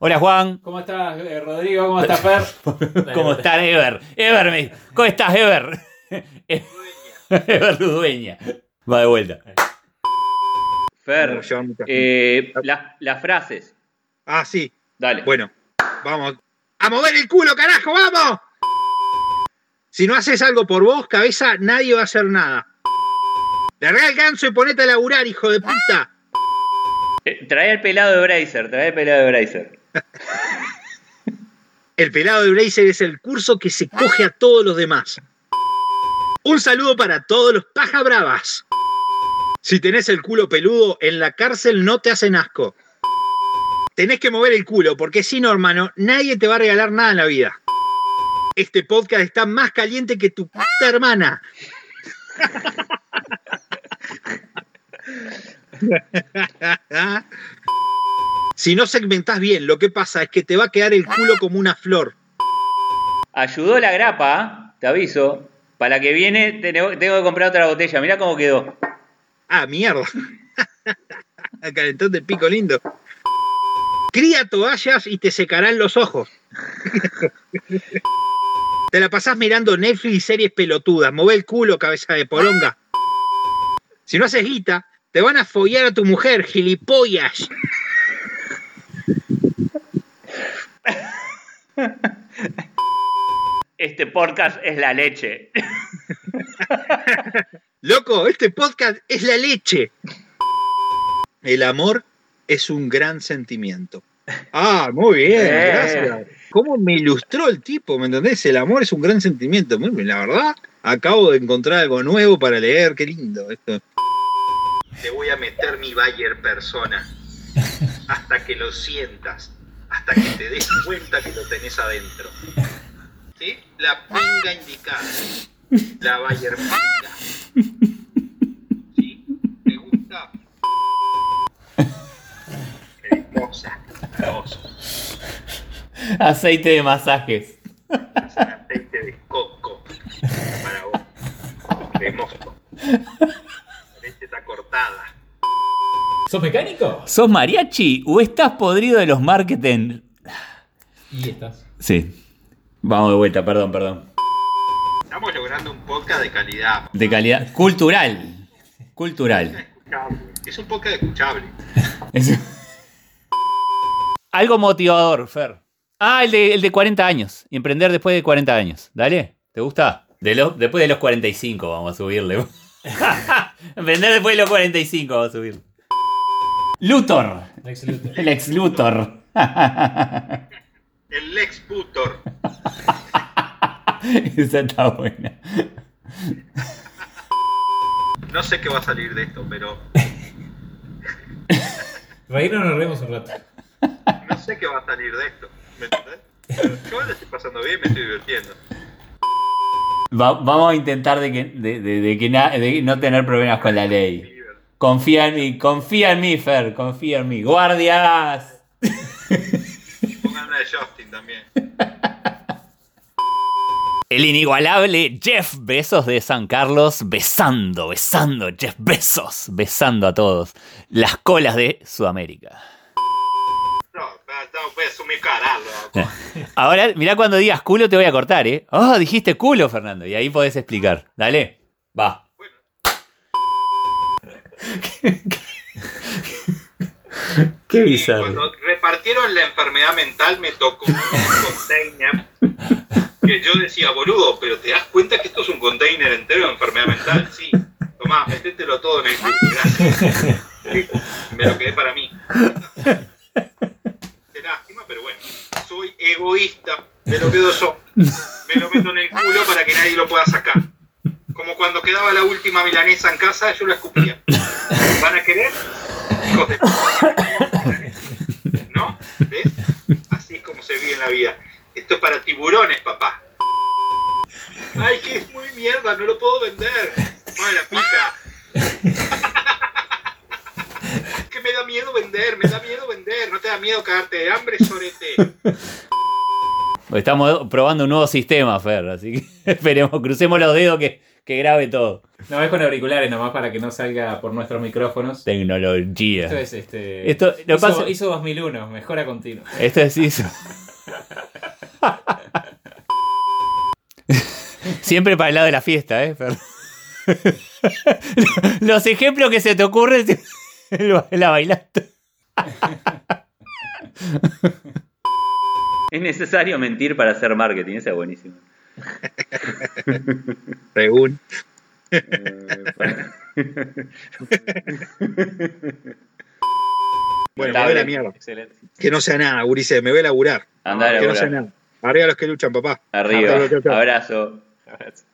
Hola Juan. ¿Cómo estás, eh, Rodrigo? ¿Cómo estás, Fer? ¿Cómo estás, Ever? Ever, me... ¿cómo estás, Ever? Ever Ludueña. Va de vuelta. Fer, eh, las, las frases. Ah, sí. Dale. Bueno, vamos. ¡A mover el culo, carajo! ¡Vamos! Si no haces algo por vos, cabeza, nadie va a hacer nada. Larga el ganso y ponete a laburar, hijo de puta. Eh, trae el pelado de Bracer, trae el pelado de Bracer. El pelado de Bracer es el curso que se coge a todos los demás. Un saludo para todos los paja bravas. Si tenés el culo peludo, en la cárcel no te hacen asco. Tenés que mover el culo, porque si no, hermano, nadie te va a regalar nada en la vida. Este podcast está más caliente que tu puta hermana. si no segmentás bien, lo que pasa es que te va a quedar el culo como una flor. Ayudó la grapa, te aviso. Para la que viene tengo que comprar otra botella. Mirá cómo quedó. Ah, mierda. Calentón de pico lindo. Cría toallas y te secarán los ojos. te la pasás mirando Netflix y series pelotudas. Move el culo, cabeza de poronga. Si no haces guita, te van a follar a tu mujer, gilipollas. Este podcast es la leche. Loco, este podcast es la leche. El amor es un gran sentimiento. Ah, muy bien, Eh. gracias. ¿Cómo me ilustró el tipo? ¿Me entendés? El amor es un gran sentimiento. Muy bien, La verdad, acabo de encontrar algo nuevo para leer. Qué lindo esto. Te voy a meter mi Bayer persona. Hasta que lo sientas. Hasta que te des cuenta que lo tenés adentro. ¿Sí? La pinga indicada. La Bayer pinga. ¿Sí? ¿Te gusta? Hermosa. Hermoso. Aceite de masajes. Aceite de coco para vos. Está cortada. ¿Sos mecánico? ¿Sos mariachi o estás podrido de los marketing? Y estás. Sí. Vamos de vuelta, perdón, perdón. Estamos logrando un podcast de calidad. De calidad. Cultural. Cultural. Escuchable. Es un podcast escuchable. Es- Algo motivador, Fer. Ah, el de, el de 40 años. Y emprender después de 40 años. Dale, ¿te gusta? De los, después de los 45 vamos a subirle. emprender después de los 45 vamos a subirle. Luthor. Lex Luthor. El ex Luthor. El Lex Luthor. Esa está buena. No sé qué va a salir de esto, pero Reírnos nos reímos un rato. no sé qué va a salir de esto. ¿Me entendés? Yo la estoy pasando bien, me estoy divirtiendo. Va- vamos a intentar de que, de, de- de que na- de no tener problemas con la ley. Confía en mí, confía en mí, Fer, confía en mí. ¡Guardias! Pongan una de Justin también. El inigualable Jeff Bezos de San Carlos, besando, besando, Jeff Bezos, besando a todos. Las colas de Sudamérica. No, voy a asumir. Ahora, mirá cuando digas culo te voy a cortar, ¿eh? Ah, dijiste culo, Fernando, y ahí podés explicar. Dale, va. Qué bizarro. Cuando repartieron la enfermedad mental me tocó un container que yo decía, boludo, pero te das cuenta que esto es un container entero de enfermedad mental, sí. Tomá, metételo todo en el culo. Me lo quedé para mí. Qué lástima, pero bueno. Soy egoísta, me lo quedo yo. Me lo meto en el culo para que nadie lo pueda sacar. Como cuando quedaba la última milanesa en casa, yo la escupía. ¿Van a querer? ¿No? ¿Ves? Así es como se vive en la vida. Esto es para tiburones, papá. Ay, que es muy mierda, no lo puedo vender. Ay, la pica. que me da miedo vender, me da miedo vender. No te da miedo cagarte de hambre, sorete. Estamos probando un nuevo sistema, Fer, así que esperemos, crucemos los dedos que, que grabe todo. No, es con auriculares nomás para que no salga por nuestros micrófonos. Tecnología. Esto es este. Esto- lo hizo, pasa- hizo 2001, mejora continua. Esto es eso. Siempre para el lado de la fiesta, ¿eh? Los ejemplos que se te ocurren la bailaste. Es necesario mentir para hacer marketing, esa es buenísima. Según. Bueno, me voy a la mierda. Excelente. Que no sea nada, Gurice, me voy a laburar. Andá a que no sea laburar. nada. Arriba los que luchan, papá. Arriba. Abrazo. Abrazo.